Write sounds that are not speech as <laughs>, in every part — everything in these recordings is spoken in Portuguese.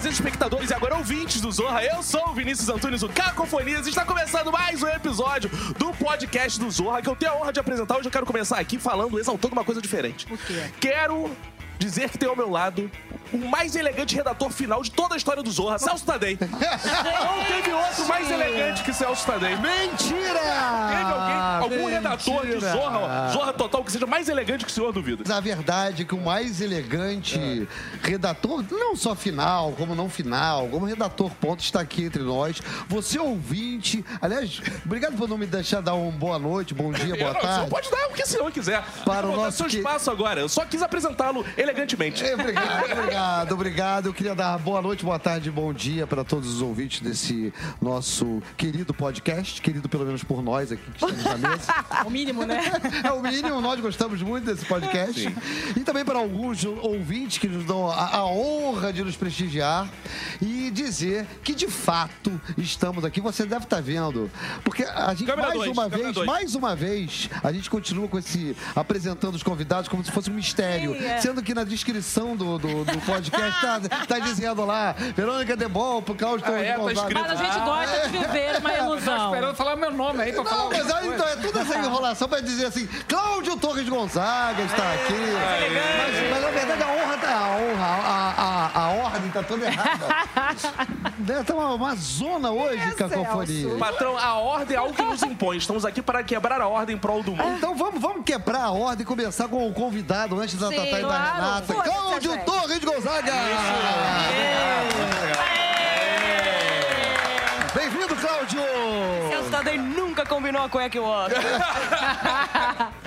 prazer, espectadores e agora ouvintes do Zorra. Eu sou o Vinícius Antunes, o Cacofonias. Está começando mais um episódio do podcast do Zorra, que eu tenho a honra de apresentar. Hoje eu quero começar aqui falando, exaltando uma coisa diferente. O quê? Quero dizer que tem ao meu lado o mais elegante redator final de toda a história do Zorra, Celso Tadei. <laughs> Não teve outro mais elegante que Celso Tadei. Mentira! Teve alguém, algum Mentira! redator de Zorra, Zorra Total, que seja mais elegante que o senhor, duvido. Na verdade, que o mais elegante redator, não só final, como não final, como redator ponto, está aqui entre nós. Você ouvinte, aliás, obrigado por não me deixar dar um boa noite, bom dia, boa <laughs> Eu não, o senhor tarde. pode dar o que o senhor quiser. Para o nosso seu que- espaço agora. Eu só quis apresentá-lo elegantemente. É, Obrigado, obrigado, obrigado. Eu queria dar boa noite, boa tarde, bom dia para todos os ouvintes desse nosso querido podcast, querido pelo menos por nós aqui que estamos na mesa. <laughs> O mínimo, né? <laughs> É o mínimo, nós gostamos muito desse podcast. E também para alguns ouvintes que nos dão a, a honra de nos prestigiar e dizer que de fato estamos aqui. Você deve estar vendo. Porque a gente, Câmera mais dois, uma vez, dois. mais uma vez, a gente continua com esse apresentando os convidados como se fosse um mistério. Sim, é. Sendo que na descrição do, do, do podcast tá, tá dizendo lá, Verônica Debol, pro Cláudio Ah, é, tá escrito. Mas a gente gosta de viver uma <laughs> ilusão. esperando falar meu nome aí pra falar Não, alguma mas aí, então, é toda essa enrolação pra dizer assim, Cláudio Torres Gonzaga está aqui. Mas, mas, na verdade a honra tá. A honra, a, tá toda errada. Né, Tá uma, uma zona hoje, cacofonia. Patrão, a ordem é algo que nos impõe. Estamos aqui para quebrar a ordem em prol do mundo. Então vamos, vamos quebrar a ordem e começar com o convidado antes da Sim, Tatá e da. Renata. Cláudio. Torres Gonzaga! Bem-vindo, Cláudio! Celso Tadei nunca combinou a cueca e o outro. <laughs>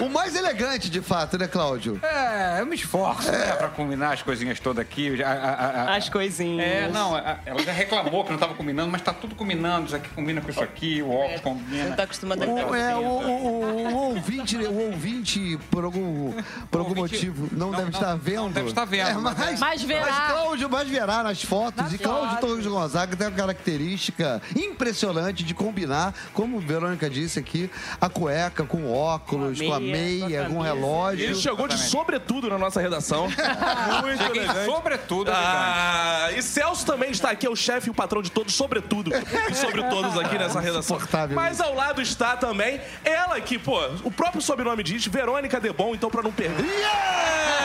O mais elegante, de fato, né, Cláudio? É, eu me esforço, né, pra combinar as coisinhas todas aqui. A- a- a- As coisinhas. É, não, a- ela já reclamou que não tava combinando, mas tá tudo combinando. Isso aqui combina com isso aqui, o óculos Você combina. não tá acostumado a O, é, o, o- o- o ouvinte, o ouvinte, por algum, por algum ouvinte- motivo, não, não, deve não, estar não vendo. deve estar vendo, É, mas- mas, verá. Mas Cláudio, mas verá nas fotos. e Cláudio. Torres Gonzaga tem uma característica impressionante de combinar, como Verônica disse aqui, a cueca com óculos, com a meia, meia, com a com o camisa. relógio. Ele chegou de sobretudo na nossa redação. <laughs> Muito Cheguei elegante. sobretudo. Ah, e Celso também está aqui, é o chefe e o patrão de todos, sobretudo. E sobre todos aqui nessa redação. Mas ao lado está também ela que, pô, o próprio sobrenome diz, Verônica Debon, então pra não perder. Aí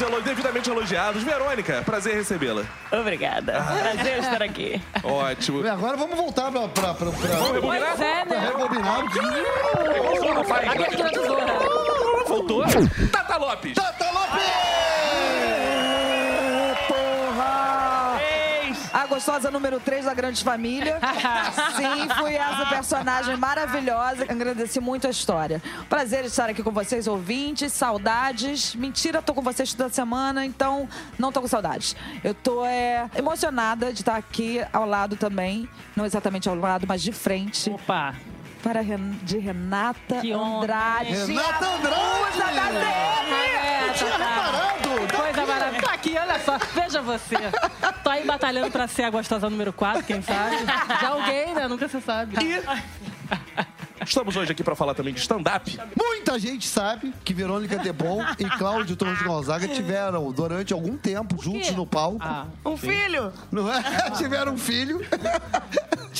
todos devidamente elogiados. Verônica, prazer recebê-la. Obrigada. Prazer estar aqui. Ótimo. E agora vamos voltar pra, pra, pra, pra, Vamos rebobinar? Pois é, pra né? rebobinar. Aqui é a tesoura. Voltou. Tata Lopes. Tata Lopes! Porra! A gostosa número 3 da Grande Família. <laughs> Sim, fui essa personagem maravilhosa. Agradeci muito a história. Prazer estar aqui com vocês, ouvintes. Saudades. Mentira, tô com vocês toda semana, então não tô com saudades. Eu tô é, emocionada de estar aqui ao lado também. Não exatamente ao lado, mas de frente. Opa. Para Ren- de Renata Que. Andrade. Renata Andrade! musa da CM. É, Tinha tá, tá. reparado! Coisa maravilhosa. Tá aqui, olha só. Veja você. Tô aí batalhando pra ser a gostosa número 4, quem sabe. Já alguém, né? Nunca se sabe. E estamos hoje aqui para falar também de stand-up. Muita gente sabe que Verônica Debon e Cláudio Torres Gonzaga tiveram, durante algum tempo, juntos no palco. Ah, Um filho. Não é? <laughs> tiveram um filho.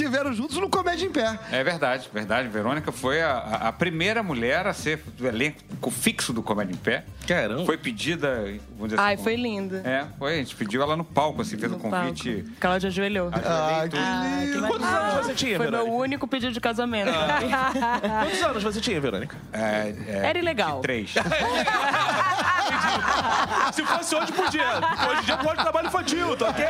Tiveram juntos no Comédia em Pé. É verdade, verdade. Verônica foi a, a- primeira mulher a ser do elenco fixo do Comédia em Pé. Caramba. Foi pedida, vamos dizer Ai, assim, foi lindo. É, foi. A gente pediu ela no palco, assim, fez o convite. palco. Cláudia ajoelhou. Ah, que Ah, lindo. Quantos anos você tinha, Foi meu Verônica? único pedido de casamento. <laughs> Quantos anos você tinha, Verônica? É, é, Era ilegal. Três. <laughs> <laughs> Se fosse hoje, podia. Hoje em dia pode trabalho infantil, tá ok?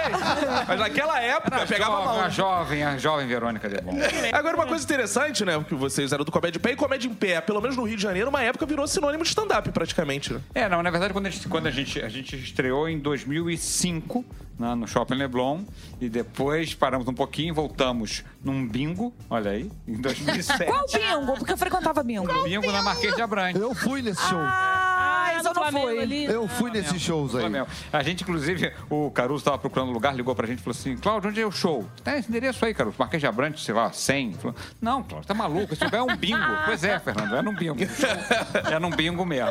Mas naquela época, pegava jovem, mal. a jovem, a jovem Verônica Debon. <laughs> Agora, uma coisa interessante, né? Que vocês eram do Comédia em Pé e Comédia em Pé, pelo menos no Rio de Janeiro, uma época virou sinônimo de stand-up, praticamente, né? É, não, na verdade, quando a gente, quando a gente, a gente estreou em 2005 né, no Shopping Leblon e depois paramos um pouquinho, voltamos num bingo, olha aí, em 2007. <laughs> Qual bingo? Porque eu frequentava bingo. bingo na Marquês de Abrantes. Eu fui nesse show. Ai, esse eu não Flamengo fui. ali. Eu fui nesses shows aí. Flamengo. A gente, inclusive, o Caruso estava procurando lugar, ligou pra gente e falou assim: Cláudio, onde é o show? Tem esse endereço aí, Caruso. Marquês de Abrantes, sei lá, 100. Falou, não, Cláudio, tá maluco. Isso é um bingo. <laughs> pois é, Fernando, é num bingo. <laughs> É num bingo mesmo.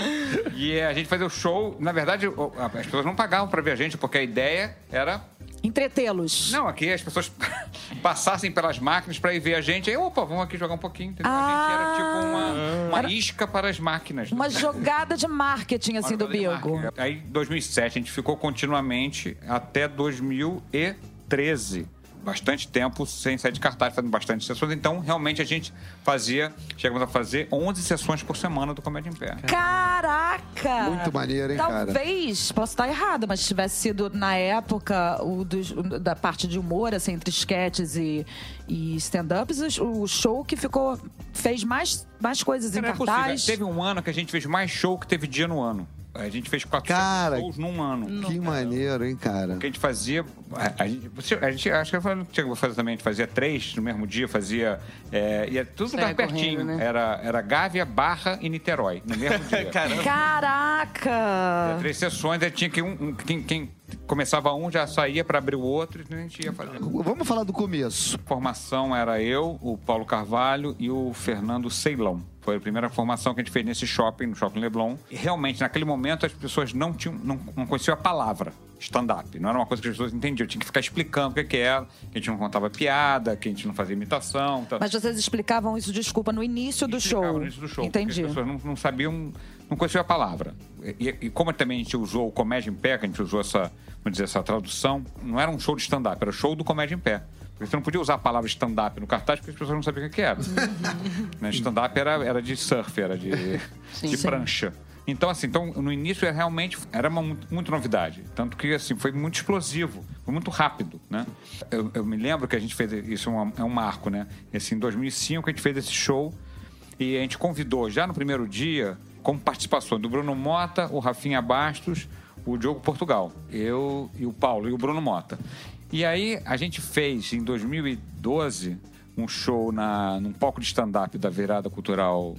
E a gente fazia o show. Na verdade, as pessoas não pagavam pra ver a gente, porque a ideia era Entretê-los. Não, aqui as pessoas <laughs> passassem pelas máquinas para ir ver a gente. Aí, opa, vamos aqui jogar um pouquinho. Entendeu? a gente era tipo uma, uma isca para as máquinas. Uma jogada de marketing, assim, do marketing. Aí, 2007, a gente ficou continuamente até 2013. Bastante tempo sem sair de cartaz, fazendo bastante sessões. Então, realmente, a gente fazia... Chegamos a fazer 11 sessões por semana do Comédia em Pé. Caraca! Muito maneiro, hein, cara? Talvez, posso estar errada, mas tivesse sido, na época, o dos- da parte de humor, assim, entre sketches e, e stand-ups, o show que ficou. fez mais, mais coisas em é possível. cartaz. Teve um ano que a gente fez mais show que teve dia no ano. A gente fez 400 Cara, shows num ano. Que maneiro, hein, cara? que a gente fazia. A, a gente, a gente- acho que eu chegou a fazer também, a gente fazia três no mesmo dia, fazia. É, ia tudo lugar Sai pertinho. correndo, né? Era, era Gávea, Barra e Niterói, no mesmo <laughs> dia. Caraca! Três sessões, aí tinha que um. um- quem, quem começava um já saía para abrir o outro e a gente ia fazer. Vamos falar do começo. A formação era eu, o Paulo Carvalho e o Fernando Ceilão. Foi a primeira formação que a gente fez nesse shopping, no Shopping Leblon. E realmente, naquele momento, as pessoas não tinham, não, não conheciam a palavra stand-up. Não era uma coisa que as pessoas entendiam. Eu tinha que ficar explicando o que, que era, que a gente não contava piada, que a gente não fazia imitação. Tá. Mas vocês explicavam isso, desculpa, no início do show. No início do show. Entendi. As pessoas não, não sabiam, não conheciam a palavra. E, e como também a gente usou o Comédia em Pé, que a gente usou essa, vamos dizer, essa tradução, não era um show de stand-up, era show do Comédia em Pé. Porque você não podia usar a palavra stand-up no cartaz porque as pessoas não sabiam o que era. <laughs> Né? Stand-up era, era de surf, era de, de prancha. Então, assim, então, no início era realmente era uma, muito, novidade. Tanto que, assim, foi muito explosivo, foi muito rápido, né? Eu, eu me lembro que a gente fez, isso é um, é um marco, né? Assim, em 2005 a gente fez esse show e a gente convidou já no primeiro dia, como participação do Bruno Mota, o Rafinha Bastos, o Diogo Portugal, eu e o Paulo e o Bruno Mota. E aí a gente fez em 2012 um show na, num palco de stand-up da Virada Cultural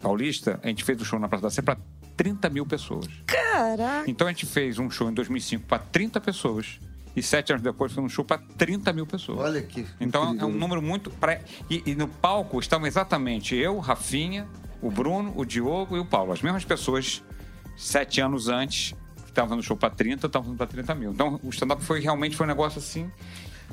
Paulista. A gente fez o show na Praça da Sé para 30 mil pessoas. Caraca! Então a gente fez um show em 2005 para 30 pessoas. E sete anos depois foi um show para 30 mil pessoas. Olha que Então é incrível. um número muito. Pra... E, e no palco estavam exatamente eu, Rafinha, o Bruno, o Diogo e o Paulo. As mesmas pessoas, sete anos antes, estavam no show para 30, estavam para 30 mil. Então o stand-up foi realmente foi um negócio assim.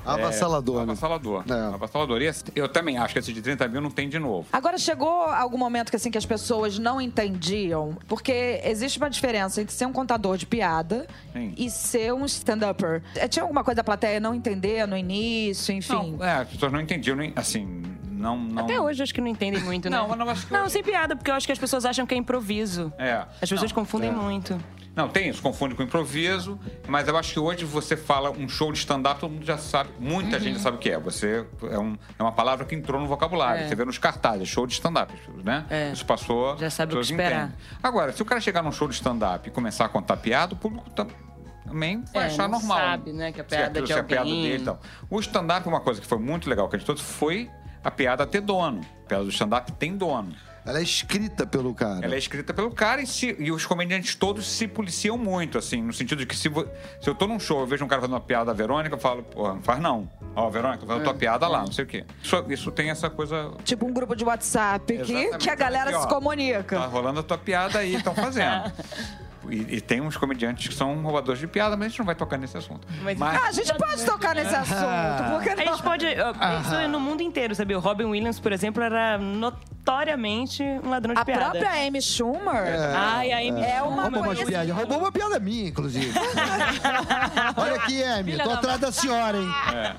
Avassalador, é, né? Avassalador. É. Avassalador. E esse- eu também acho que esse de 30 mil não tem de novo. Agora, chegou algum momento que, assim, que as pessoas não entendiam? Porque existe uma diferença entre ser um contador de piada Sim. e ser um stand-upper. Eh, Tinha alguma coisa da plateia não entender no início, enfim? Não, é, as pessoas não entendiam, assim, não, não. Até hoje acho que não entendem muito, né? Não, mas não acho que Não, hoje- sem piada, porque eu acho que as pessoas acham que é improviso. É. As pessoas Não, confundem é. muito. Não, tem isso, confunde com improviso, mas eu acho que hoje você fala um show de stand-up, todo mundo já sabe, muita gente já sabe o que é. Você é, um- é uma palavra que entrou no vocabulário. É. Você vê nos cartazes, show de stand-up, né? É. Isso passou. Já sabe o que esperar. entendem. Agora, se o cara chegar num show de stand-up e começar a contar piada, o público tam- também vai É, achar não normal. sabe, né, que a piada aquilo- de alguém. dele e tal. O stand-up, uma coisa que foi muito legal que a gente trouxe foi a piada ter dono. A piada do stand-up tem dono. Ela é escrita pelo cara. Ela é escrita pelo cara e, se- e os comediantes todos se policiam muito, assim, no sentido de que se, vo- se eu tô num show, eu vejo um cara fazendo uma piada da Verônica, eu falo, pô, não faz não. Ó, Verônica, faz a É. tua piada lá, não sei o quê. Isso, isso tem essa coisa. Tipo um grupo de WhatsApp que, que a galera Aqui, ó, se comunica. Tá rolando a tua piada aí, estão fazendo. <laughs> E, e tem uns comediantes que são roubadores de piada, mas a gente não vai tocar nesse assunto. Mas- Ah, a gente pode tocar nesse assunto, porque A não? gente pode. ó, Isso é no mundo inteiro, sabia? O Robin Williams, por exemplo, era notoriamente um ladrão de A piada. própria Amy Schumer Ai, a Amy é uma Roubou coisa... piadas. Roubou uma piada minha, inclusive. <laughs> Olha aqui, Amy. Tô atrás da senhora, hein?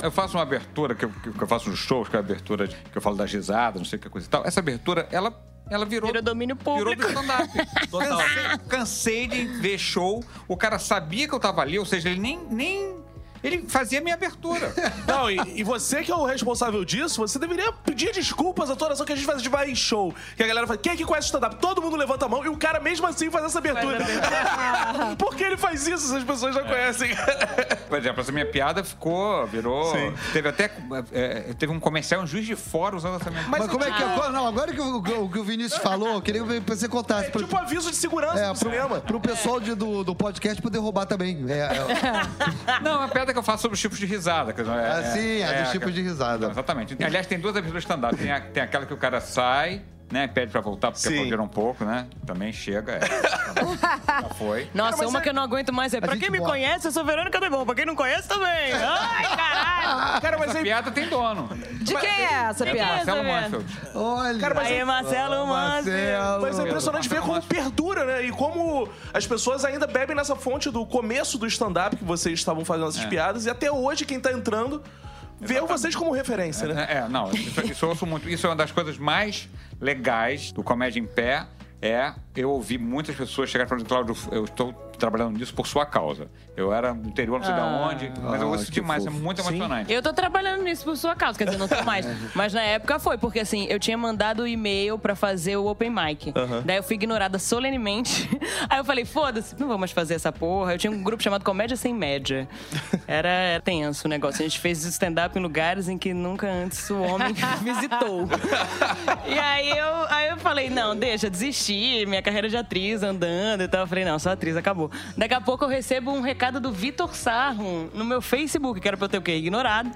É, eu faço uma abertura que eu, que eu faço nos shows, que é a abertura de- que eu falo das risadas, não sei o que coisa e tal. Essa abertura, ela, ela virou. Virou domínio Virou público. do stand-up. <laughs> cansei, cansei de ver show. O cara sabia que eu tava ali, ou seja, ele nem. nem Ele fazia minha abertura. <laughs> Não, e, e você que é o responsável disso, você deveria pedir desculpas a toda oração que a gente faz de vai em show. Que a galera fala, quem é que conhece stand-up? Todo mundo levanta a mão e o cara mesmo assim faz essa abertura. <laughs> Por que ele faz isso se as pessoas já conhecem? <laughs> Por exemplo, essa minha piada ficou, virou. Sim. Teve até. é, teve um comercial, um juiz de fora usando essa minha Mas, como é que é? Não, agora que o, que o- Vinícius falou, eu queria que você contasse. pro- tipo aviso de segurança é, pro, pro pessoal de- do, do podcast poder roubar também. É, é, Não, é uma piada que eu faço sobre os tipos de risada. quer dizer, É, Ah, sim, a dos tipos de risada. Exatamente. Aliás, tem duas aberturas stand-up. Tem, a- tem aquela que o cara sai, né? Pede pra voltar porque Sim. aplaudiram um pouco, né? Também chega. É. Já foi. <laughs> Nossa, uma que eu não aguento mais é. Pra quem me bota. conhece, eu sou Verônica Bebom. Pra quem não conhece, também. <laughs> Ai, caralho. Cara, mas Essa é piada tem dono. De quem é essa piada? Marcelo vendo? Manfield. Olha. Cara, mas Aí, Marcelo Manso. Mas é impressionante ver como perdura, né? E como as pessoas ainda bebem nessa fonte do começo do stand-up que vocês estavam fazendo essas piadas. E até hoje, quem tá entrando, vê vocês como referência, né? É, não, isso, isso eu ouço muito. Isso é uma das coisas mais legais do Comédia em Pé. É, eu ouvi muitas pessoas chegarem falando, Cláudio, eu estou trabalhando nisso por sua causa. Eu era no interior, não sei de onde, mas eu Ah, ouço demais, fofo. é muito Sim. emocionante. Eu tô trabalhando nisso por sua causa, quer dizer, não tô mais. <laughs> Mas na época foi, porque assim, eu tinha mandado o e-mail pra fazer o open mic. Daí eu fui ignorada solenemente. <laughs> Aí eu falei, foda-se, não vou mais fazer essa porra. Eu tinha um grupo chamado Comédia Sem Média. Era, era tenso o negócio. A gente fez stand-up em lugares em que nunca antes o homem <laughs> visitou. E aí eu, aí eu falei, não, deixa, desisti. Minha carreira de atriz andando e tal. Eu falei, não, sou atriz, acabou. Daqui a pouco eu recebo um recado do Vitor Sarro no meu Facebook, que era pra eu ter o quê? Ignorado.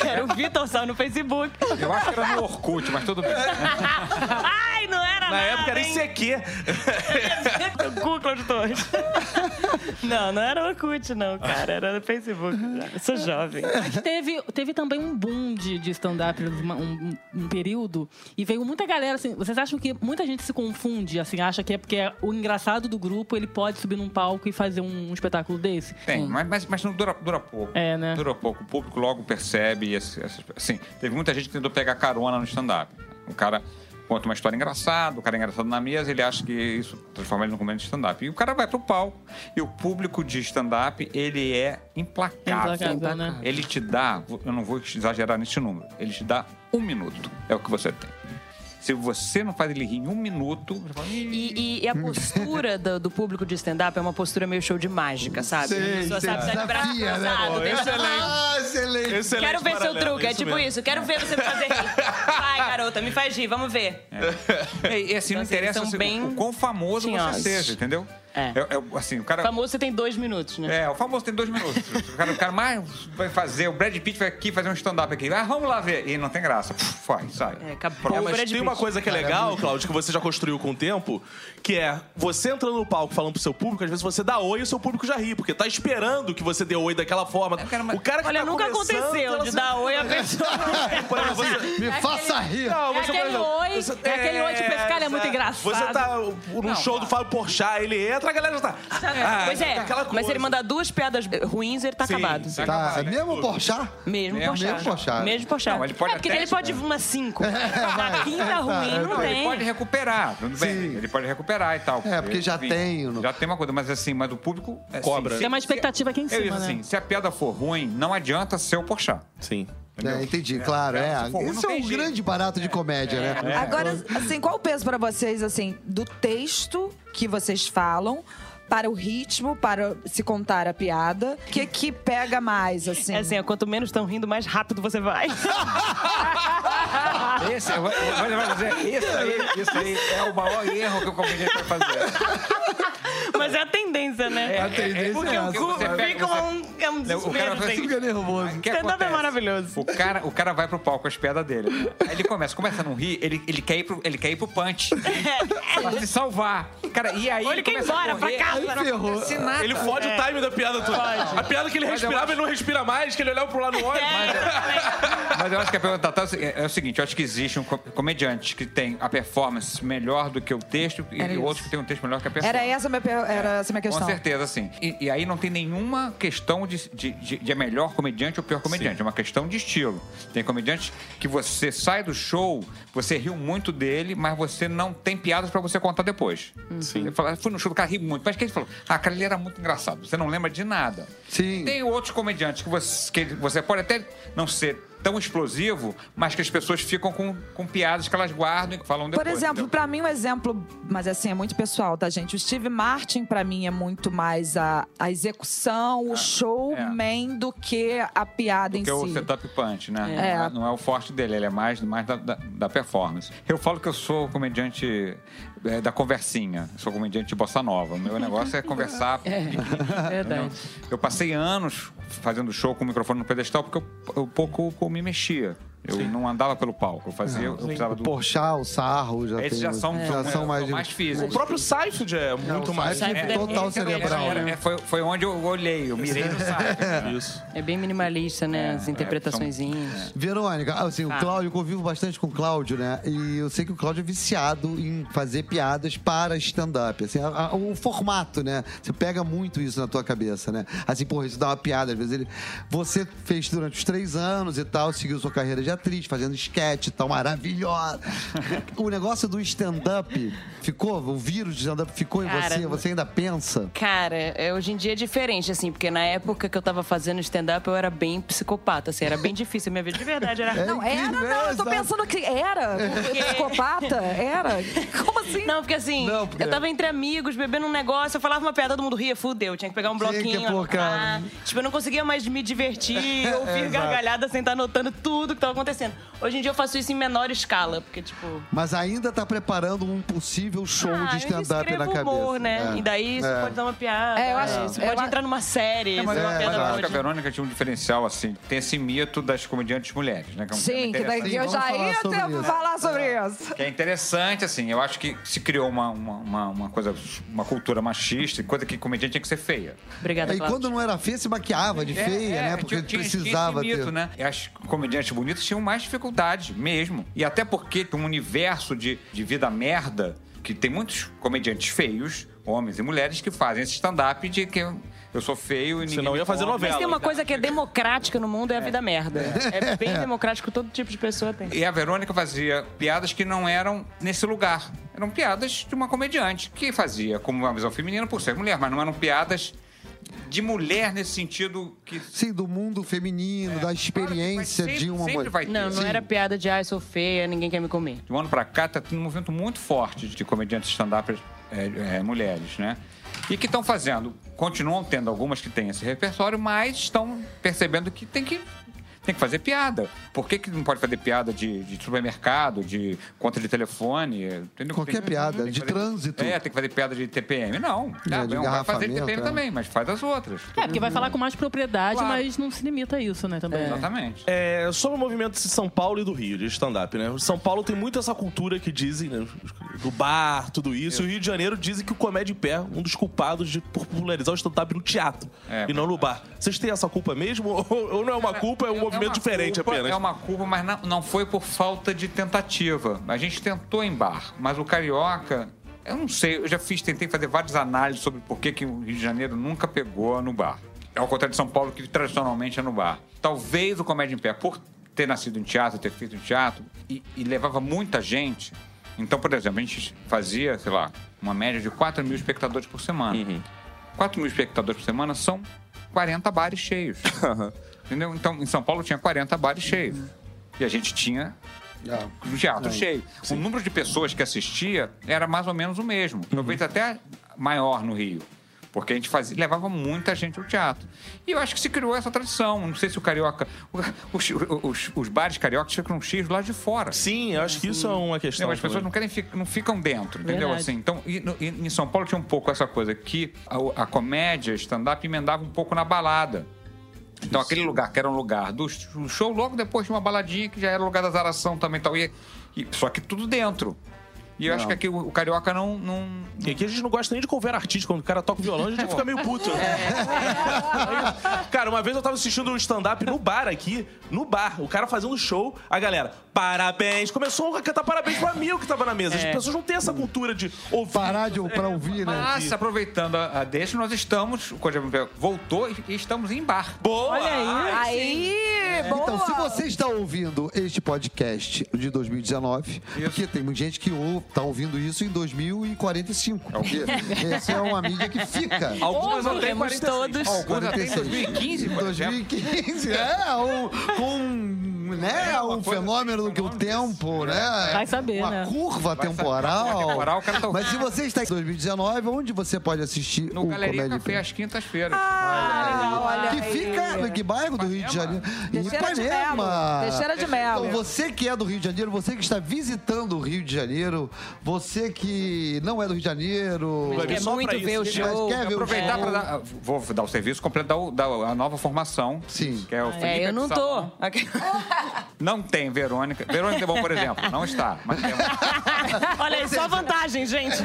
Que <laughs> era o Vitor Sarro no Facebook. Eu acho que era no Orkut, mas tudo bem. Ai, <laughs> Na nada, época era hein? ICQ. <laughs> Cu, Cláudio Torres. <laughs> Não, não era Orkut, não, cara. Era no Facebook. Eu sou jovem. <laughs> Teve, teve também um boom de, de stand-up um, um- um período e veio muita galera assim. Vocês acham que muita gente se confunde, assim, acha que é porque é o engraçado do grupo ele pode subir num palco e fazer um, um espetáculo desse? Tem, mas, mas, mas não dura, dura pouco. É, né? Dura pouco. O público logo percebe. Assim, teve muita gente que tentou pegar carona no stand-up. O cara conta uma história engraçada, o cara é engraçado na mesa, ele acha que isso transforma ele num comediante de stand-up. E o cara vai pro palco. E o público de stand-up, ele é implacável. Implacável, né? Ele te dá, eu não vou exagerar nesse número, ele te dá um minuto. É o que você tem. Se você não faz ele rir em um minuto, você fala, "Ih, E, e- e a postura do, do público de stand-up é uma postura meio show de mágica, sabe? Pessoa sei. sabe, sai de braço né? cruzado, deixa- excelente. Ah, excelente. Excelente Quero ver seu truque, é tipo mesmo. isso. Quero ver você me fazer rir. Vai, garota, me faz rir, vamos ver. É, e assim, não Então, assim, interessa se- bem o quão famoso tinhosos. você seja, entendeu? É. assim, o cara. Famoso você tem dois minutos, né? É, o famoso tem dois minutos. O cara, o cara mais vai fazer, o Brad Pitt vai aqui fazer um stand-up aqui. Ah, vamos lá ver. E não tem graça. Puf, sai. É, acabou É, o mas tem uma coisa que é legal, Cláudio, que você já construiu com o tempo, que é você entrando no palco falando pro seu público, às vezes você dá oi e o seu público já ri, porque tá esperando que você dê oi daquela forma. mas- O cara que Olha, tá nunca aconteceu de dar oi a pessoa. <laughs> Você- Me faça rir. Não, É você, aquele oi, você- é aquele oi, tipo, esse cara é muito engraçado. Você tá num show do Fábio Porchat, ele entra, a galera já tá. ah, pois é, aquela mas se ele mandar duas piadas ruins, ele tá Sim, acabado. sim. Tá, é mesmo Porchat? Mesmo Mesmo Porchat. Porchat. Mesmo Porchat. Não, ele pode é, porque até- ele pode ir uma cinco. <laughs> vai. A quinta ruim, É, não tá. Ele tem. pode recuperar, tudo bem. Ele pode recuperar e tal. É, porque já Enfim, tem o- Já tem uma coisa, mas assim, mas o público. assim, Cobra. se- Tem uma expectativa aqui em É cima, né? assim, se a piada for ruim, não adianta ser o Porchat. Sim. É, entendi, claro, é. for ruim, Esse é tem um jeito. grande barato de comédia, né? Agora, assim, qual o peso pra vocês, assim, do texto que vocês falam para o ritmo, para se contar a piada? O que que pega mais, assim? É assim, quanto menos estão rindo, mais rápido você vai. <laughs> Esse, dizer, isso aí, isso aí é o maior erro que o comediante vai fazer. Mas é a tendência, né? A tendência Porque é o essa. cu Você pega- fica você- um, é um O cara desespero, vai gente. Fica nervoso. O Stand-up é maravilhoso. O cara, o cara vai pro palco com as piadas dele. Aí ele começa, começa a não rir, ele, ele, quer ir pro, ele quer ir pro punch. <laughs> pra se salvar. Cara, e aí Ou ele quer ir embora pra casa. acontece nada. Ele fode o time da piada toda. A piada que ele Mas respirava, acho- ele não respira mais, que ele olhava pro lado no olho. Mas eu acho que a pergunta tá, é, é o seguinte: eu acho que existe um co- comediante que tem a performance melhor do que o texto e, Era e isso. outro que tem um texto melhor que a performance. Era essa a minha, per- era essa minha Com questão. certeza, sim. E, e aí não tem nenhuma questão de, de, de, de é melhor comediante ou pior comediante. É uma questão de estilo. Tem comediante que você sai do show, você riu muito dele, mas você não tem piadas pra você contar depois. Sim. Eu falava, fui no show do cara, ri muito. Mas que ele falou, ah, cara, ele era muito engraçado. Você não lembra de nada. Sim. Tem outros comediantes que você, que você pode até não ser tão explosivo, mas que as pessoas ficam com, com piadas que elas guardam e falam depois. Por exemplo, pra mim um exemplo, mas assim, é muito pessoal, tá, gente? O Steve Martin, pra mim, é muito mais a, a execução, o showman do que a piada em Que é o si. setup punch, né? É. Não, é, não é o forte dele, ele é mais, mais da, da, da performance. Eu falo que eu sou comediante é, da conversinha, eu sou comediante de bossa nova. O meu negócio é conversar. <laughs> Verdade. Eu passei anos fazendo show com o microfone no pedestal porque eu, eu pouco me mexia. Eu não andava pelo palco, eu fazia, eu precisava O do. Porchat, o Sarro já Esses tem- já são, já são mais... O físicos. próprio Seinfeld é muito mais. É total cerebral, Era- né? é, foi, foi onde eu olhei, eu mirei no site. <laughs> Isso. É bem minimalista, né? As interpretaçõezinhas. Verônica, assim, o. Cláudio, eu convivo bastante com o Cláudio, né? E eu sei que o Cláudio é viciado em fazer piadas para stand-up. Assim, a- a- o formato, né? Você pega muito isso na tua cabeça, né? Assim, porra, isso dá uma piada. Às vezes ele. Você fez durante os três anos e tal, seguiu sua carreira de atriz, fazendo sketch e tal, maravilhosa. o negócio do stand-up ficou, o vírus de stand-up ficou em Cara, você? Você ainda pensa? Cara, é, hoje em dia é diferente, assim, porque na época que eu tava fazendo stand-up, eu era bem psicopata, assim, era bem difícil. Minha vida de verdade era. <laughs> Não, era não, eu tô pensando que era. <laughs> Psicopata? Era? Como assim? Não, porque assim, Não, porque- eu tava entre amigos, bebendo um negócio, eu falava uma piada, todo mundo ria, fudeu. Tinha que pegar um Tinha que bloquinho, pôr, cara. anotar. Tipo, eu não conseguia mais me divertir, <laughs> ouvir exato. gargalhada sem estar anotando tudo que tava acontecendo. Hoje em dia eu faço isso em menor escala, porque, tipo. Mas ainda tá preparando um possível show ah, de stand-up na cabeça. humor, né? É. E daí isso É. pode dar uma piada. É, eu acho- Isso eu pode entrar numa série. Mas, isso é uma é, piada mas eu acho que a Verônica tinha um diferencial, assim. Tem esse mito das comediantes mulheres, né? Que é um Sim, que interessante. eu já ia ter isso. falar sobre isso. Que é interessante, assim. Eu acho que se criou uma, uma, uma, uma coisa, uma cultura machista, coisa que comediante tinha que ser feia. Obrigada, E quando não era feia, se maquiava de feia, É, né? é, Porque tinha- precisava esse mito, ter. né? Acho que comediantes bonitos tinham mais dificuldade mesmo. E até porque tem um universo de, de vida merda que tem muitos comediantes feios, homens e mulheres, que fazem esse stand-up de que eu, eu sou feio e ninguém Senão ia fazer novela. Mas tem uma coisa que é democrática no mundo, é a vida merda. É bem democrático, todo tipo de pessoa tem. E a Verônica fazia piadas que não eram nesse lugar. Eram piadas de uma comediante que fazia como uma visão feminina por ser mulher, mas não eram piadas de mulher nesse sentido que. Sim, do mundo feminino, da experiência Mas sempre- de uma mulher. vai ter. Não, não Sim. era piada de ai, sou feia, ninguém quer me comer. De um ano pra cá, tá tendo um movimento muito forte de comediantes stand-up é, é, mulheres, né? E que estão fazendo, continuam tendo algumas que têm esse repertório, mas estão percebendo que tem que, tem que fazer piada. Por que, que não pode fazer piada de, de supermercado, de conta de telefone? Entendeu? Qualquer Tem piada, tem de fazer- trânsito. É, tem que fazer piada de TPM. Não, É, de não vai fazer TPM é. também, mas faz as outras. É, porque vai falar com mais propriedade, Claro. mas não se limita a isso, né, também. Exatamente. É, sobre o movimento de São Paulo e do Rio, de stand-up, né? O São Paulo tem muito essa cultura que dizem, né? Do bar, tudo isso. E o Rio de Janeiro dizem que o Comédia em Pé, um dos culpados de por popularizar o stand-up no teatro É, e não no bar. Vocês têm essa culpa mesmo? <laughs> Ou, ou não é uma culpa, é um movimento uma diferente culpa, apenas? É uma culpa, mas não, não foi por falta de tentativa. A gente tentou em bar, mas o carioca. Eu não sei, eu já fiz, tentei fazer várias análises sobre por que, que o Rio de Janeiro nunca pegou no bar. Ao contrário de São Paulo, que tradicionalmente é no bar. Talvez o Comédia em Pé, por ter nascido em teatro, ter feito em teatro, e, e levava muita gente. Então, por exemplo, a gente fazia, sei lá, uma média de 4 mil espectadores por semana. 4 mil espectadores por semana são 40 bares cheios. <laughs> Entendeu? Então, em São Paulo tinha 40 bares cheios. E a gente tinha Ah. um teatro cheio. O número de pessoas que assistia era mais ou menos o mesmo. Talvez até maior no Rio. Porque a gente fazia, levava muita gente ao teatro. E eu acho que se criou essa tradição. Não sei se o carioca. Os, os, os bares cariocas ficam cheios lá de fora. Sim, eu acho que isso é uma questão. Não, as pessoas não querem não ficam dentro, entendeu? Verdade. Assim, então, e, e em São Paulo tinha um pouco essa coisa que a, a comédia stand-up emendava um pouco na balada. Então, aquele lugar que era um lugar do sh- do show, logo depois tinha uma baladinha que já era o lugar da zaração também tal. E, e- só que tudo dentro. E eu acho que aqui o, o carioca não, não, E aqui a gente não gosta nem de cover artístico. Quando o cara toca o violão, a gente fica meio puto. <laughs> cara, uma vez eu tava assistindo um stand-up no bar aqui, no bar. O cara fazendo show, a galera, parabéns. Começou a cantar parabéns pro amigo que tava na mesa. As pessoas não têm essa cultura de ouvir. Parar de, pra ouvir, né? Mas, aproveitando a, a deixa, nós estamos, o Código voltou e, estamos em bar. Boa! Olha aí. Aí, boa. Então, se você está ouvindo este podcast de 2019, porque tem muita gente que ou- tá ouvindo isso em 2045. Porque essa é uma mídia que fica. Algumas não têm Ouviremos 46. todos. Algumas até em 46. 2015, por exemplo. 2015, é, um, com né, É, um fenômeno assim, que o tempo, né? Vai saber, uma né? curva Vai saber. temporal. Temporal, o cara tá- Mas se você está em 2019, onde você pode assistir No o Galeria Comédia Café, às quintas-feiras. Ah, olha Que aí. fica em que bairro do Rio de Janeiro? Em Teixeira de Melo. Ipanema. Teixeira de Então, Melo. você que é do Rio de Janeiro, você que está visitando o Rio de Janeiro, você que não é do Rio de Janeiro, vir Quer muito ver isso. o mas show. quer ver o Aproveitar show. para dar. Vou dar o serviço completo da, da a nova formação. Sim. Que é o É, Felipe eu não tô. Salão. <laughs> Não tem Verônica. Verônica Bom, por exemplo, não está. Mas tem <laughs> Olha aí, só vantagem, gente.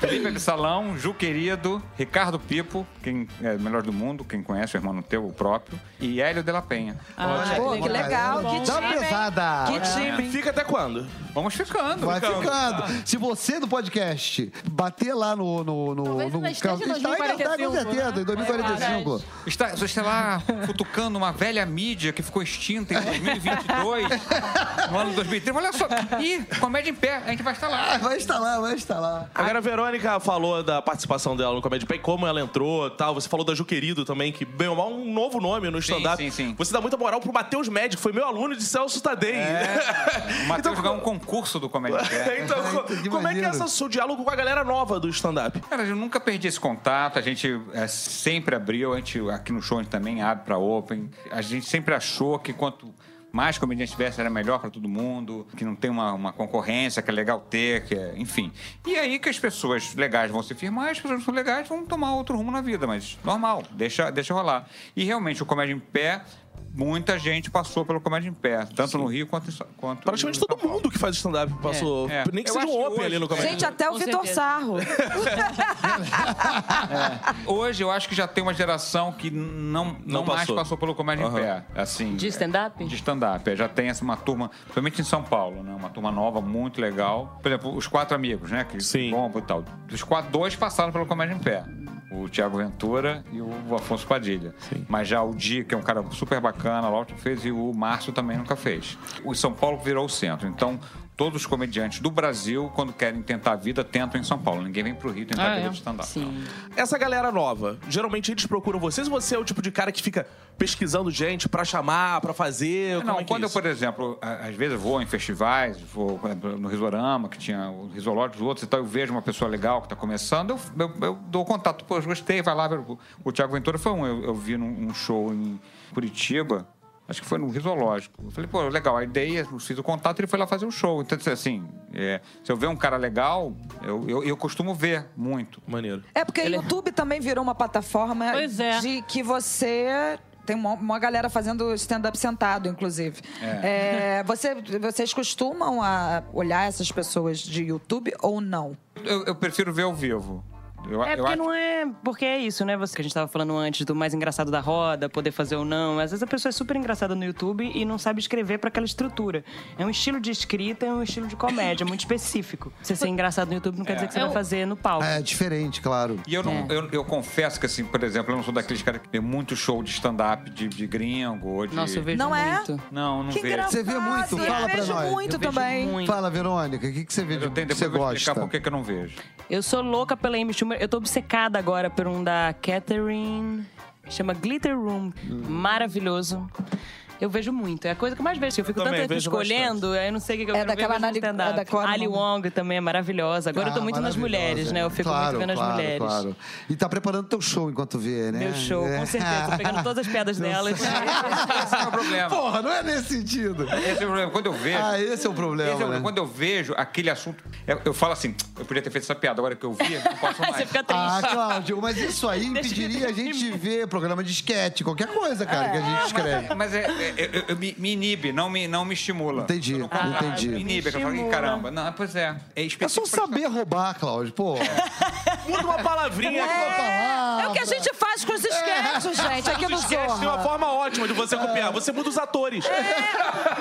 Felipe Absalão, Ju Querido, Ricardo Pipo, quem é o melhor do mundo, quem conhece, o irmão teu, o próprio, e Hélio de la Penha. Ah, Pô, que legal. Que Dá time, hein? pesada. Que time. hein? Fica até quando? Vamos ficando. Vai ficando. ficando. Se você do podcast bater lá no. no, no, Talvez no em está, com 2045, certeza, né? em 2045. Está, você está lá futucando uma velha mídia que ficou extinta em 2022, <laughs> no ano 2030. Olha só. Ih, comédia em pé, a gente vai estar lá. Ah, vai estar lá, vai estar lá. Agora a Verônica falou da participação dela no Comédia Pay, como ela entrou e tal. Você falou da Ju Querido também, que bem ou mal um novo nome no stand-up. sim, sim. Você dá muita moral pro Matheus Médico, foi meu aluno de Celso Tadei. <laughs> O Matheus ganhou um concurso do Comédia <laughs> então, Ai, como é que é esse seu diálogo com a galera nova do stand-up? Cara, eu nunca perdi esse contato. A gente é, sempre abriu, a gente aqui no show a gente também abre para Open. A gente sempre achou que quanto mais comediante tivesse era melhor para todo mundo, que não tem uma, uma concorrência, que é legal ter, que é, enfim. E aí que as pessoas legais vão se firmar, as pessoas não legais vão tomar outro rumo na vida, mas normal, deixa, deixa rolar. E realmente o Comédia em Pé, muita gente passou pelo Comédia em Pé, tanto no Rio quanto quanto Praticamente todo Paulo. mundo que faz stand-up passou. É, é. Nem que Eu seja um Open hoje- ali no Comédia Gente, até o Com Vitor certeza. Sarro. <laughs> Hoje eu acho que já tem uma geração que não, não, Não mais passou. passou pelo comédia Aham. em pé. Assim, De stand-up? De stand-up. É, Já tem essa uma turma, principalmente em São Paulo, né? Uma turma nova, muito legal. Por exemplo, os quatro amigos, né? Que Sim. bombam e tal. Dos quatro, dois passaram pelo comédia em pé. O Tiago Ventura e o Afonso Padilha. Mas já o Di, que é um cara super bacana, lá fez, e o Márcio também nunca fez. O São Paulo virou o centro. Então, todos os comediantes do Brasil, quando querem tentar a vida, tentam em São Paulo. Ninguém vem pro Rio tentar Ah, a vida é? de stand-up. Essa galera nova, geralmente eles procuram vocês ou você é o tipo de cara que fica pesquisando gente pra chamar, pra fazer? Como Não, é que quando é eu, por exemplo, às vezes eu vou em festivais, vou no Risorama, que tinha o Risológico, os outros e tal, eu vejo uma pessoa legal que está começando, eu, eu, eu dou contato, pô, eu gostei, vai lá. ver O, Tiago Ventura foi um, eu, eu vi num um show em Curitiba, acho que foi no Risológico. Eu falei, pô, legal, a ideia, eu fiz o contato e ele foi lá fazer o show. Então, assim, é, se eu ver um cara legal, eu, eu, eu costumo ver muito. Maneiro. É porque o YouTube também virou uma plataforma Pois é. de que você. Tem uma, uma galera fazendo stand-up sentado, inclusive. É, você, vocês costumam a olhar essas pessoas de YouTube ou não? Eu, eu prefiro ver ao vivo. Eu, É eu porque acho- não é. Porque é isso, né? Você que a gente tava falando antes do mais engraçado da roda, poder fazer ou não. Às vezes a pessoa é super engraçada no YouTube e não sabe escrever pra aquela estrutura. É um estilo de escrita, é um estilo de comédia muito específico. Você ser engraçado no YouTube não quer dizer que você vai fazer no palco. É diferente, claro. E eu, não, É. eu, eu confesso que, assim, por exemplo, eu não sou daqueles caras que tem muito show de stand-up de, de gringo ou de. Nossa, eu vejo Não é? muito. Não, não Que vejo. engraçado. Você vê muito? Eu Fala pra vejo nós. muito Eu vejo também. muito. Fala, Verônica, o que, que você vê de Eu tenho que depois você eu vou explicar gosta? por que que eu não vejo. Eu sou louca pela Amy Schumer. Eu tô obcecada agora por um da Catherine. Chama Glitter Room. Maravilhoso. Eu vejo muito. É a coisa que eu mais vejo. Eu fico Também tanto escolhendo, aí eu não sei o que que eu É quero daquela ver, eu stand-up. é da Ali Wong. Também é maravilhosa. Agora eu tô Ah, muito nas mulheres, né? Eu fico claro, muito vendo as claro, mulheres. Claro. E tá preparando teu show enquanto vê, né? Meu show, É. com certeza. Tô pegando todas as piadas <laughs> delas. Esse é o problema. Porra, não é nesse sentido. Esse é o problema. Quando eu vejo. Ah, esse é o problema, esse é o- né? Quando eu vejo aquele assunto. Eu, eu falo assim, eu podia ter feito essa piada, agora que eu vi, não posso <laughs> Aí mais. você fica triste. Ah, Cláudio, mas isso aí eu impediria a gente de ver programa de esquete, qualquer coisa, cara, que a gente escreve. Mas é, é- é- eu- me, me inibe, não me, não me estimula. Entendi, Pelo contrário, entendi. Me inibe, que eu falo, "Ih, Estimula. caramba. Não, pois é. É É só saber roubar, Cláudio, pô. <laughs> Muda uma palavrinha. É o que a gente faz com os esquetes, gente, aqui no Os sketches tem uma Zorra. forma ótima de você copiar. Você muda os atores.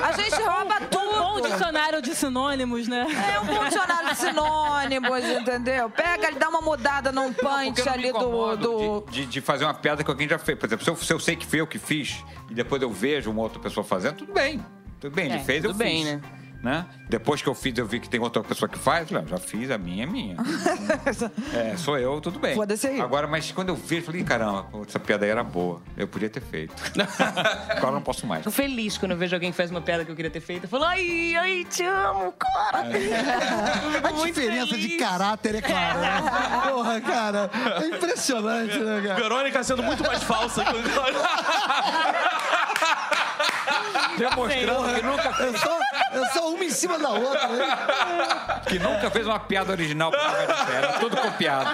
A gente rouba Bom tudo. dicionário de sinônimos, né? É um bom dicionário de sinônimos, entendeu? Pega e dá uma mudada num punch eu ali do. do... De, de- de fazer uma piada que alguém já fez. Por exemplo, se eu, se eu sei que foi eu que fiz e depois eu vejo uma outra pessoa fazendo, tudo bem. Tudo bem, ele É, fez, eu tudo bem, fiz. né? Né? Depois que eu fiz, eu vi que tem outra pessoa que faz. Eu falei, ah, já fiz, a minha é minha. <laughs> é, sou eu, tudo bem. Foda-se aí. Agora, mas quando eu vi, eu falei, caramba, essa piada aí era boa. Eu podia ter feito. <laughs> Agora eu não posso mais. Fico feliz quando eu vejo alguém que faz uma piada que eu queria ter feito. Eu falo, ai, ai, te amo, cara. <laughs> A diferença de caráter é clara, né? Porra, cara, é impressionante, né, cara? Verônica sendo muito mais falsa que o Demonstrando que nunca, Eu sou, eu sou uma em cima da outra, né? que nunca fez uma piada original pra. Era tudo copiado.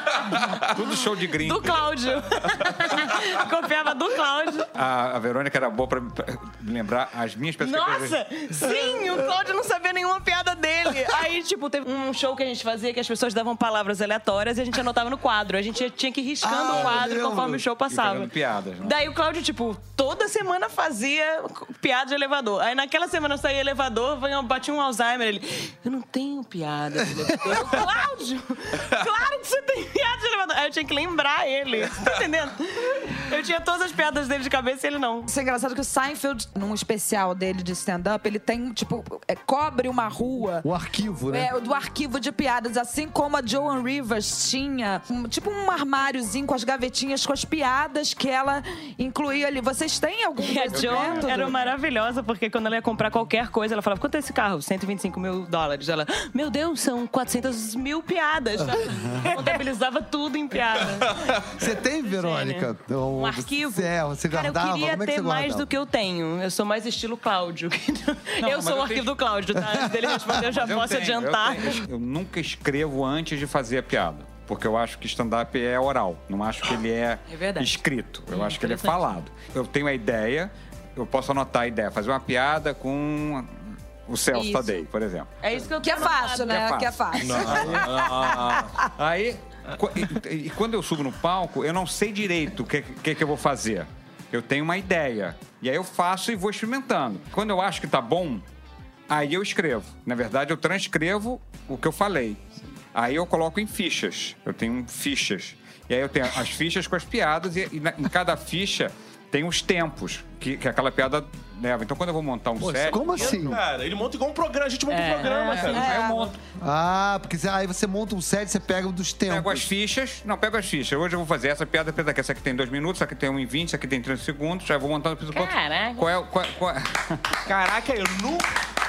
Tudo show de gringo. Do Cláudio. <laughs> Copiava do Cláudio. A, a Verônica era boa pra, pra lembrar as minhas perspectivas. Nossa, sim, o Cláudio não sabia nenhuma piada dele. Aí, tipo, teve um show que a gente fazia que as pessoas davam palavras aleatórias e a gente anotava no quadro. A gente tinha que ir riscando Ah, o quadro conforme o show passava. piadas, né? Daí o Cláudio, tipo, toda semana fazia piada de elevador. Aí naquela semana eu saí elevador, bati um Alzheimer. Ele, eu não tenho piada de elevador. Eu, Cláudio, <laughs> claro que você tem piada de elevador. Aí eu tinha que lembrar ele. Você tá entendendo? Eu tinha todas as piadas dele de cabeça e ele não. Isso é engraçado que o Seinfeld, num especial dele de stand-up, ele tem, tipo, é, cobre uma rua. O arquivo, né? É, do arquivo de piadas, assim como a Joan Rivers tinha, um- tipo um armáriozinho com as gavetinhas com as piadas que ela incluía ali. Vocês têm algum E a Joan era maravilhosa, porque quando ela ia comprar qualquer coisa, ela falava, quanto é esse carro? 125 mil dólares. Ela, meu Deus, são 400 mil piadas. <laughs> Contabilizava tudo em piada. Você tem, Verônica? Um arquivo. É, você Cara, guardava? eu queria Como é que ter mais do que eu tenho. Eu sou mais estilo Cláudio. <laughs> eu mas sou o eu arquivo tenho- do Cláudio, tá? Antes dele responder, eu já Mas <laughs> eu posso tenho, eu adiantar. tenho. Eu, nunca escrevo antes de fazer a piada. Porque eu acho que stand-up é oral. Não acho que ele é, É escrito. Eu acho que ele é falado. Eu tenho a ideia, eu posso anotar a ideia. Fazer uma piada com o Celso Isso. Tadei, por exemplo. É isso que eu Que é fácil, né? É Que é fácil. Aí, qu- e, e quando eu subo no palco, eu não sei direito o que, que, que eu vou fazer. Eu tenho uma ideia. E aí eu faço e vou experimentando. Quando eu acho que tá bom, aí eu escrevo. Na verdade, eu transcrevo o que eu falei. Aí eu coloco em fichas. Eu tenho fichas. E aí eu tenho as fichas com as piadas, e, e na- em cada ficha tem os tempos que, que aquela piada leva. Então, quando eu vou montar um set. Como assim? Cara, ele monta igual um programa. A gente monta É, um programa, cara. Aí eu monto. Ah, porque você- aí você monta um set, você pega um dos tempos. Pego as fichas. Não, pego as fichas. Hoje eu vou fazer essa piada, essa daqui. Essa aqui tem dois minutos, essa aqui tem um em 20, essa aqui tem 30 segundos. Já vou montando piso ponto. Caraca. Qual é, o- qual, qual, Caraca, eu nunca.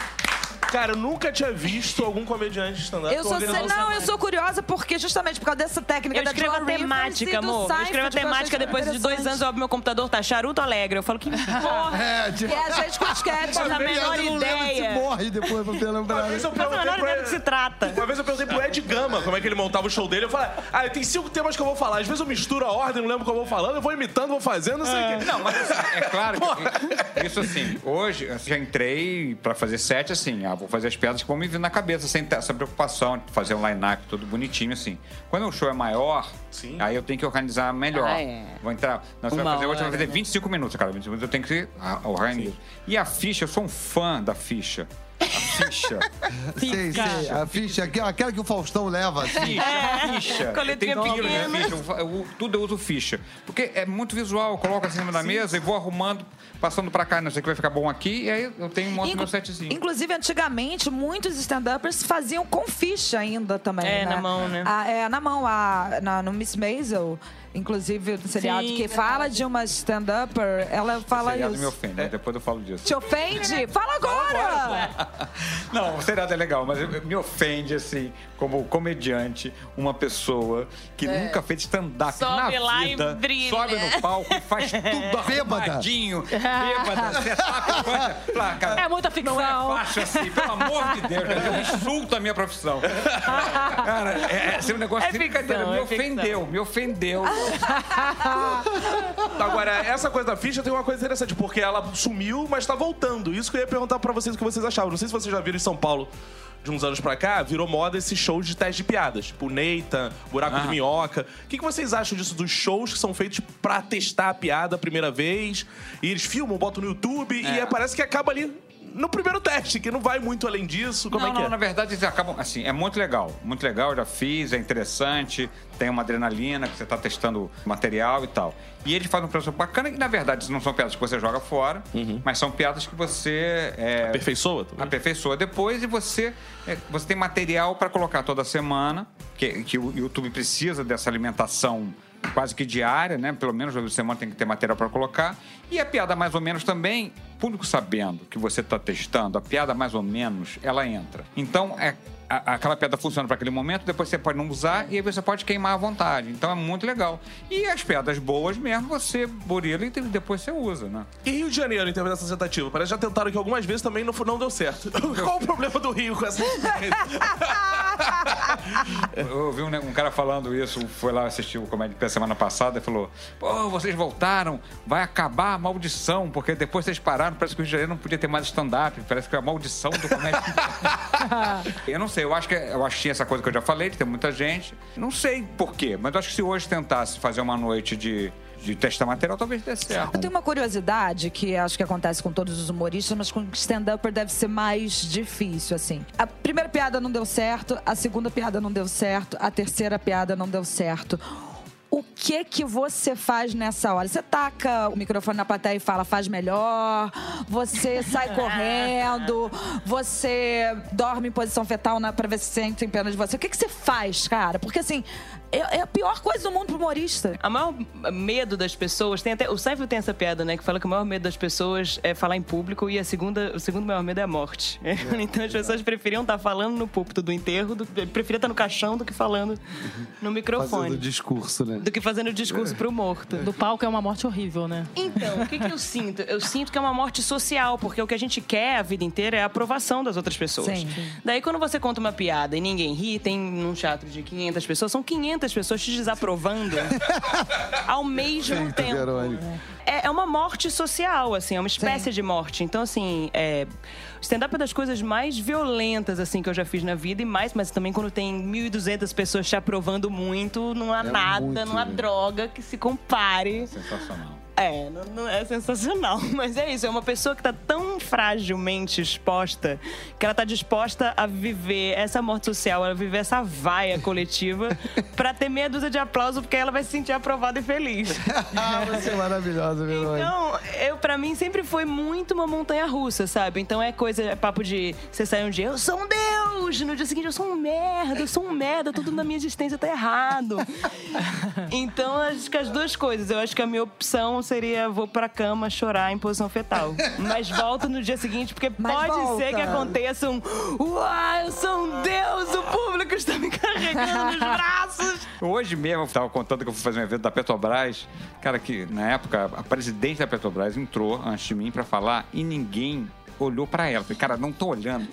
Cara, eu nunca tinha visto algum comediante de stand-up. Eu sou, não, essa- eu sou curiosa porque justamente por causa dessa técnica Eu da escrevo Joan a temática, do amor. Eu escrevo a achei temática depois de dois anos, eu abro meu computador, tá charuto alegre? Eu falo que <laughs> porra. É, tipo, E a gente com sketch a menor eu não lembro se ideia. morre depois pra <laughs> ter Uma lembrado. vez eu Não perguntei menor pro ideia do que se trata. Uma vez eu perguntei pro Ed Gama como é que ele montava o show dele. Eu falei, ah, tem cinco temas que eu vou falar. Às vezes eu misturo a ordem, não lembro o que eu vou falando, eu vou imitando, vou fazendo, não sei o quê. Não, mas é claro que <laughs> isso assim, hoje eu já entrei pra fazer set assim, ah, vou fazer as piadas que vão me vir na cabeça, sem ter essa preocupação de fazer um line-up tudo bonitinho assim. Quando o show é maior, Sim. aí eu tenho que organizar melhor. Ah, é. Vou entrar, não, você Uma vai fazer hoje, você vai fazer né? 25 minutos, cara, 25 minutos eu tenho que organizar. E a ficha, eu sou um fã da ficha. <laughs> A ficha. Sei, sei. A ficha, aquela- que o Faustão leva. Assim. Ficha, <laughs> ficha. Com a letrinha Tem pequena. ficha. Eu, eu- tudo eu uso ficha. Porque é muito visual. Eu coloco assim em cima da mesa e vou arrumando, passando pra cá. Não sei o que vai ficar bom aqui. E aí eu tenho um monte Inclu- meu setzinho. Inclusive, antigamente, muitos stand-uppers faziam com ficha ainda também. É, né? na mão, né? Ah, é, na mão. A, na, no Miss Maisel, inclusive, no seriado, Sim, que verdade. fala de uma stand-upper, ela fala seriado me isso. ofende, mas depois eu falo disso. Te ofende? Fala agora! <laughs> Não, o seriado é legal, mas me ofende, assim, como comediante, uma pessoa que nunca fez stand-up Sobe na lá e vida, brilha. sobe no palco e faz <laughs> tudo Bêbada. arrumadinho, bêbada, setup. <laughs> Fala, cara, É muita ficção. Não é fácil assim, pelo amor de Deus, cara, eu insulto a minha profissão. Cara, é, é, esse negócio É de ficção, brincadeira, me é ficção. ofendeu, me ofendeu. <laughs> Agora, essa coisa da ficha tem uma coisa interessante, porque ela sumiu, mas tá voltando. Isso que eu ia perguntar pra vocês o que vocês achavam. Não sei se vocês já viram em São Paulo. De uns anos pra cá, virou moda esses shows de teste de piadas. Tipo, Neita, Buraco de Ah. Minhoca. O que, que vocês acham disso, dos shows que são feitos pra testar a piada a primeira vez? E eles filmam, botam no YouTube e É. parece que acaba ali no primeiro teste, que não vai muito além disso. Como não, é que não, é? na verdade, eles acabam. Assim, é muito legal. Muito legal, eu já fiz, é interessante. Tem uma adrenalina que você está testando material e tal. E eles fazem um processo bacana que, na verdade, não são piadas que você joga fora, mas são piadas que você. É, Aperfeiçoa também? aperfeiçoa depois e você, é, você tem material para colocar toda semana, que, que o YouTube precisa dessa alimentação quase que diária, né? Pelo menos uma semana tem que ter material para colocar. E a piada mais ou menos também, público sabendo que você está testando, a piada mais ou menos, ela entra. Então, é a- aquela piada funciona para aquele momento, depois você pode não usar e aí você pode queimar à vontade. Então é muito legal. E as piadas boas mesmo, você burila e depois você usa, né? E Rio de Janeiro, em termos dessa tentativa? Parece que já tentaram aqui algumas vezes também não, não deu certo. <laughs> Qual o problema do Rio com essa Eu ouvi um, um cara falando isso, foi lá assistir o Comédia Pé semana passada e falou: Pô, vocês voltaram, vai acabar a maldição, porque depois vocês pararam, parece que o Rio de Janeiro não podia ter mais stand-up, parece que é a maldição do Comédia <laughs> Eu não sei, eu acho que é, eu achei essa coisa que eu já falei, de ter muita gente. Não sei por quê, mas eu acho que se hoje tentasse fazer uma noite de, de testar material, talvez dê certo. Eu tenho uma curiosidade que acho que acontece com todos os humoristas, mas com stand-upper deve ser mais difícil, assim. A primeira piada não deu certo, a segunda piada não deu certo, a terceira piada não deu certo. O que que você faz nessa hora? Você taca o microfone na plateia e fala, faz melhor? Você <laughs> sai correndo? Você dorme em posição fetal na, pra ver se sentem pena de você? O que que você faz, cara? Porque, assim, é, é a pior coisa do mundo pro humorista. A maior medo das pessoas, tem até, o Seinfeld tem essa piada, né, que fala que o maior medo das pessoas é falar em público e a segunda, o segundo maior medo é a morte. <laughs> Então as pessoas preferiam estar falando no púlpito do enterro, do, preferiam estar no caixão do que falando no microfone. Fazendo discurso, né? Do que fazendo discurso pro morto. Do palco é uma morte horrível, né? Então, o que, que eu sinto? Eu sinto que é uma morte social, porque o que a gente quer a vida inteira é a aprovação das outras pessoas. Sim. Daí, quando você conta uma piada e ninguém ri, tem num teatro de 500 pessoas, são 500 pessoas te desaprovando <laughs> ao mesmo Muito tempo. Verônica. É, é uma morte social, assim, é uma espécie de morte. Então, assim, é, stand-up é das coisas mais violentas, assim, que eu já fiz na vida e mais, mas também quando tem 1.200 pessoas te aprovando muito, não há nada, muito, não há né? droga que se compare. Sensacional. É, não, não é sensacional. <laughs> Mas é isso, é uma pessoa que tá tão fragilmente exposta que ela tá disposta a viver essa morte social, a viver essa vaia coletiva <laughs> pra ter meia dúzia de aplauso, porque ela vai se sentir aprovada e feliz. <laughs> Ah, você é maravilhosa, Verônica. Então, eu, pra mim, sempre foi muito uma montanha russa, sabe? Então é coisa, é papo de você sair um dia, eu sou um deus! No dia seguinte, eu sou um merda, eu sou um merda, tudo na minha existência tá errado. então, acho que as duas coisas. Eu acho que a minha opção seria vou pra cama chorar em posição fetal. <laughs> Mas volto no dia seguinte, porque Mas pode volta. ser que aconteça um Uau, eu sou um deus, o público está me carregando nos <laughs> braços. Hoje mesmo, eu estava contando que eu fui fazer um evento da Petrobras. Cara, que na época a presidente da Petrobras entrou antes de mim para falar e ninguém olhou para ela. Falei, cara, não tô olhando <laughs> ir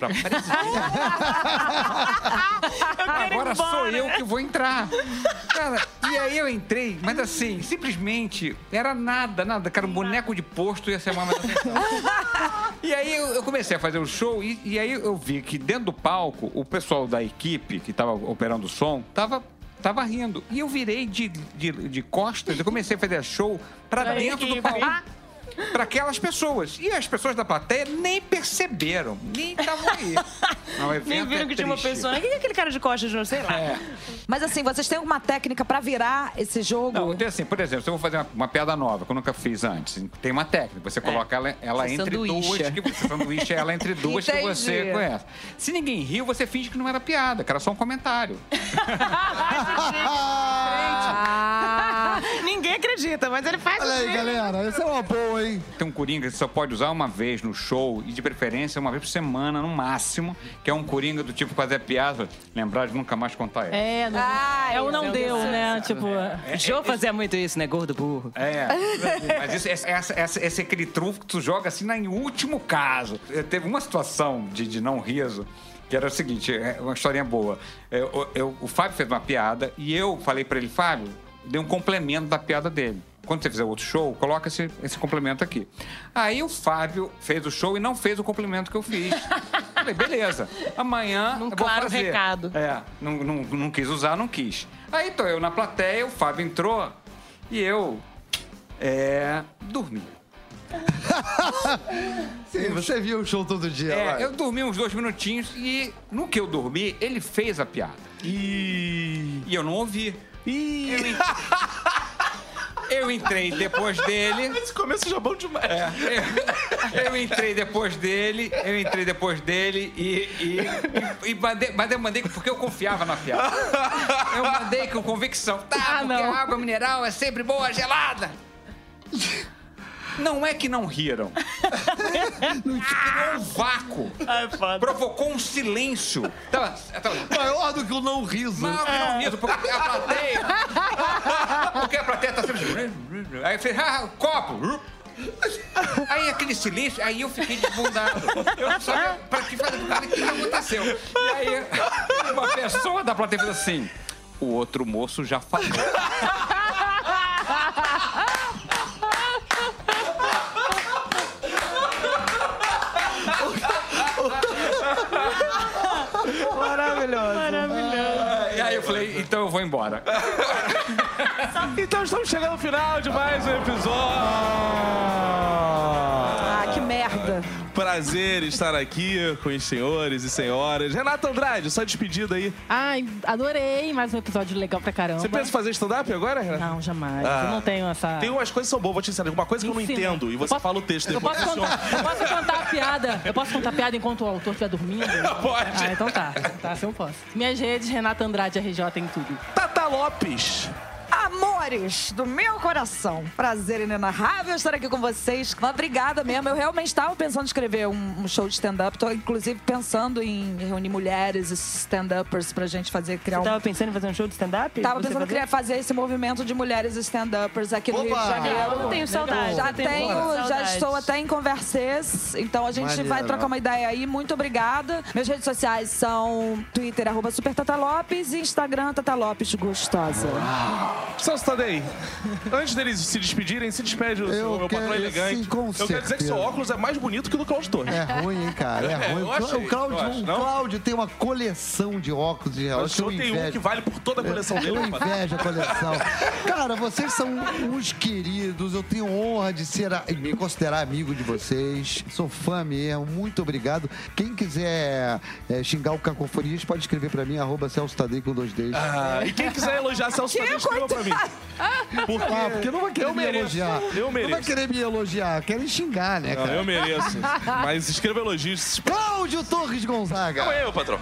Agora sou eu que vou entrar. Cara, e aí eu entrei, mas assim, simplesmente era nada, nada. Cara, um boneco de posto ia ser mais atenção. <laughs> E aí eu, eu comecei a fazer o show e, e aí eu vi que dentro do palco, o pessoal da equipe que tava operando o som tava. Tava rindo. E eu virei de, de, de costas, eu comecei a fazer show pra, Pra dentro do equipe. palco. Pra aquelas pessoas. E as pessoas da plateia nem perceberam, nem estavam aí. <laughs> Não, Nem evento viram é que tinha uma triste. pessoa. Quem é aquele cara de costas, não sei lá. Mas assim, vocês têm alguma técnica pra virar esse jogo? Não, tem assim, por exemplo, se eu vou fazer uma, uma piada nova, que eu nunca fiz antes, tem uma técnica. Você coloca ela, ela Você entre sanduícha. duas, que você sanduíche ela entre duas que Entendi. você conhece. Se ninguém riu, você finge que não era piada, que era só um comentário. <laughs> <laughs> Ah, acredita, mas ele faz Olha aí, assim. galera. Essa é uma boa, hein? Tem um coringa que você só pode usar uma vez no show, e de preferência uma vez por semana, no máximo, que é um coringa do tipo fazer piada, lembrar de nunca mais contar ela. É, não, Ai, é o não deu, né? Tipo, Jô fazia muito isso, né? Gordo burro. É, mas isso, essa, essa, essa- esse é aquele trunfo que tu joga assim na, em último caso. Eu, teve uma situação de, de não riso que era o seguinte, é uma historinha boa. Eu- eu- o Fábio fez uma piada e eu falei pra ele, Fábio, dei um complemento da piada dele. Quando você fizer outro show, coloca esse, esse complemento aqui. Aí o Fábio fez o show e não fez o complemento que eu fiz. <laughs> Falei, beleza. Amanhã Num eu vou claro fazer. recado. É, não, não, não quis usar, não quis. Aí tô eu na plateia, o Fábio entrou e eu é, dormi. <laughs> Sim, você viu o show todo dia. vai. É, eu dormi uns dois minutinhos e no que eu dormi, ele fez a piada. E. E eu não ouvi. Ih! Eu, en- eu entrei depois dele. Esse começo já é bom demais. Eu, eu entrei depois dele, eu entrei depois dele e, e, e mandei, mas eu mandei porque eu confiava na piada. Eu mandei com convicção. Tá, porque não. a água mineral é sempre boa gelada. Não é que não riram. <laughs> Criou um vácuo. Ai, foda. Provocou um silêncio. Tava, tava, Maior do que o não riso. não, que não riso, porque a plateia. Porque a plateia tá sempre. Aí fez, ah, copo. Aí aquele silêncio, aí eu fiquei desbundado. Eu não sabia pra que fazer, o que aconteceu. E aí uma pessoa da plateia fez assim: o outro moço já falou. Maravilhoso. E aí eu falei: então eu vou embora. Então estamos chegando ao final de mais um episódio. Ah, que. Prazer estar aqui com os senhores e senhoras. Renato Andrade, só despedida aí. Ai, adorei mais um episódio legal pra caramba. Você pensa em fazer stand-up agora, Renato? Não, jamais. Ah. Eu não tenho essa. Tem umas coisas que são boas, vou te ensinar. Uma coisa que eu não Ensina. entendo e Eu você posso- fala o texto Eu depois. posso, contar, eu posso contar a piada. Eu posso contar a piada enquanto o autor estiver dormindo? <laughs> Pode. Ah, então tá. Tá, assim eu posso. Minhas redes, Renata Andrade RJ em tudo. Tata Lopes. Amores do meu coração. Prazer inenarrável estar aqui com vocês. Uma obrigada mesmo. Eu realmente estava pensando em escrever um, um show de stand-up. Tô, inclusive, pensando em reunir mulheres e stand-uppers pra gente fazer, criar Você um... tava pensando em fazer um show de stand-up? Tava Você pensando em fazer? criar, fazer esse movimento de mulheres stand-uppers aqui no Rio de Opa! Janeiro. Eu tenho saudade. Já eu tenho já saudade. estou até em conversas. Então a gente Maneiro. vai trocar uma ideia aí. Muito obrigada. Minhas redes sociais são Twitter, arroba Super Tata Lopes e Instagram, Tata Lopes Gostosa. Celso Tadei, antes deles se despedirem, se despede o seu meu patrão quero- elegante. sim, com eu quero dizer que seu óculos é mais bonito que o do Cláudio Torres. É ruim, hein, cara? É <laughs> ruim. eu achei, o Cláudio, eu acho, o? Cláudio tem uma coleção de óculos de o relógio. senhor eu tem um que vale por toda a coleção dele. Eu meu patrão. invejo a coleção. <laughs> Cara, vocês são uns queridos. Eu tenho honra de ser a- me considerar amigo de vocês. Sou fã mesmo. Muito obrigado. Quem quiser é, xingar o Cacofonias, pode escrever pra mim, arroba Celso Tadei com dois Ds. Ah, e quem quiser elogiar Celso Tadei, escreva pra mim. <laughs> Porque, Ah, porque não vai querer eu me mereço, elogiar. Eu Não vai mereço. querer me elogiar, querem xingar, né, Não, cara? eu mereço. <laughs> Mas escreva elogios. Cláudio Torres Gonzaga. Não é eu, patrão.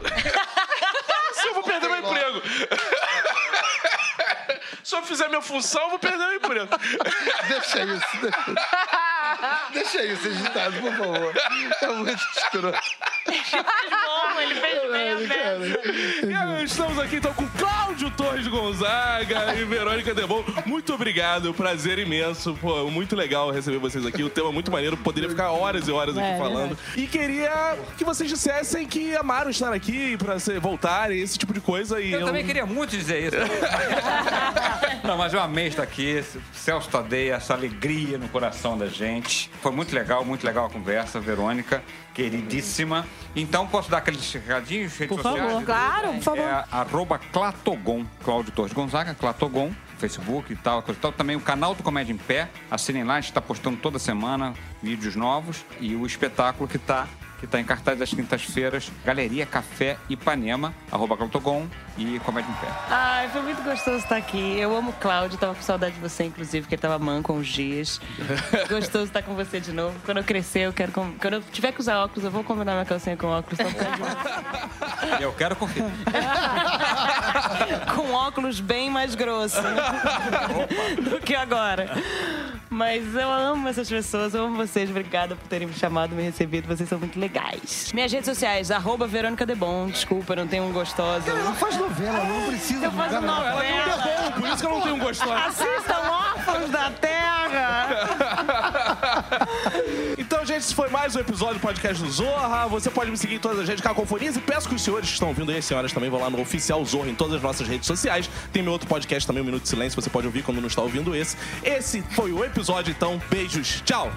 <laughs> Se eu vou perder meu emprego. Se eu fizer minha função, eu vou perder meu emprego. Deixa isso, deixa isso. <laughs> Deixa isso editado, por favor. É muito escroto. Bom, ele fez bem a. E agora estamos aqui então com Cláudio Torres Gonzaga e Verônica Debon. Muito obrigado, prazer imenso. Pô, muito legal receber vocês aqui. O tema é muito maneiro, poderia ficar horas e horas aqui É, falando. E queria que vocês dissessem que amaram estar aqui pra se voltarem, esse tipo de coisa. E Eu também queria muito dizer isso. <laughs> Não, mas eu amei estar aqui. Celso Tadei, essa alegria no coração da gente. Foi muito legal, muito legal a conversa, Verônica, queridíssima. Então, posso dar aqueles recadinhos, redes Por sociais? favor. Claro, por favor. É arroba Clatogon, Cláudio Torres Gonzaga, Clatogon, Facebook e tal, coisa e tal. Também o canal do Comédia em Pé. Assinem lá, a gente está postando toda semana vídeos novos. E o espetáculo que está que tá em cartaz das quintas-feiras, Galeria Café Ipanema, arroba Clatogon e Comédia em Pé. Ai, foi muito gostoso estar aqui. Eu amo o Cláudio, tava com saudade de você, inclusive, porque ele tava manco uns dias. <laughs> gostoso estar com você de novo. Quando eu crescer, eu quero. com- Quando eu tiver que usar óculos, eu vou combinar minha calcinha com óculos. Só. <laughs> Eu quero conferir. <laughs> com óculos bem mais grosso né? do que agora. Mas eu amo essas pessoas, eu amo vocês. Obrigada por terem me chamado, me recebido. Vocês são muito legais. Minhas redes sociais, arroba Verônica Debon. Desculpa, eu não tenho um gostosa. Cara, não faz novela, não precisa Eu faço divulgar nada. novela. Por isso que eu não tenho um gostoso. Assistam Órfãos da Terra. Então, <laughs> esse foi mais um episódio do podcast do Zorra. Você pode me seguir em todas as redes Cacofonias e peço que os senhores que estão ouvindo aí, as senhoras também, vão lá no Oficial Zorra em todas as nossas redes sociais. Tem meu outro podcast também, o Minuto de Silêncio, você pode ouvir quando não está ouvindo esse. Esse foi o episódio, então. Beijos. Tchau.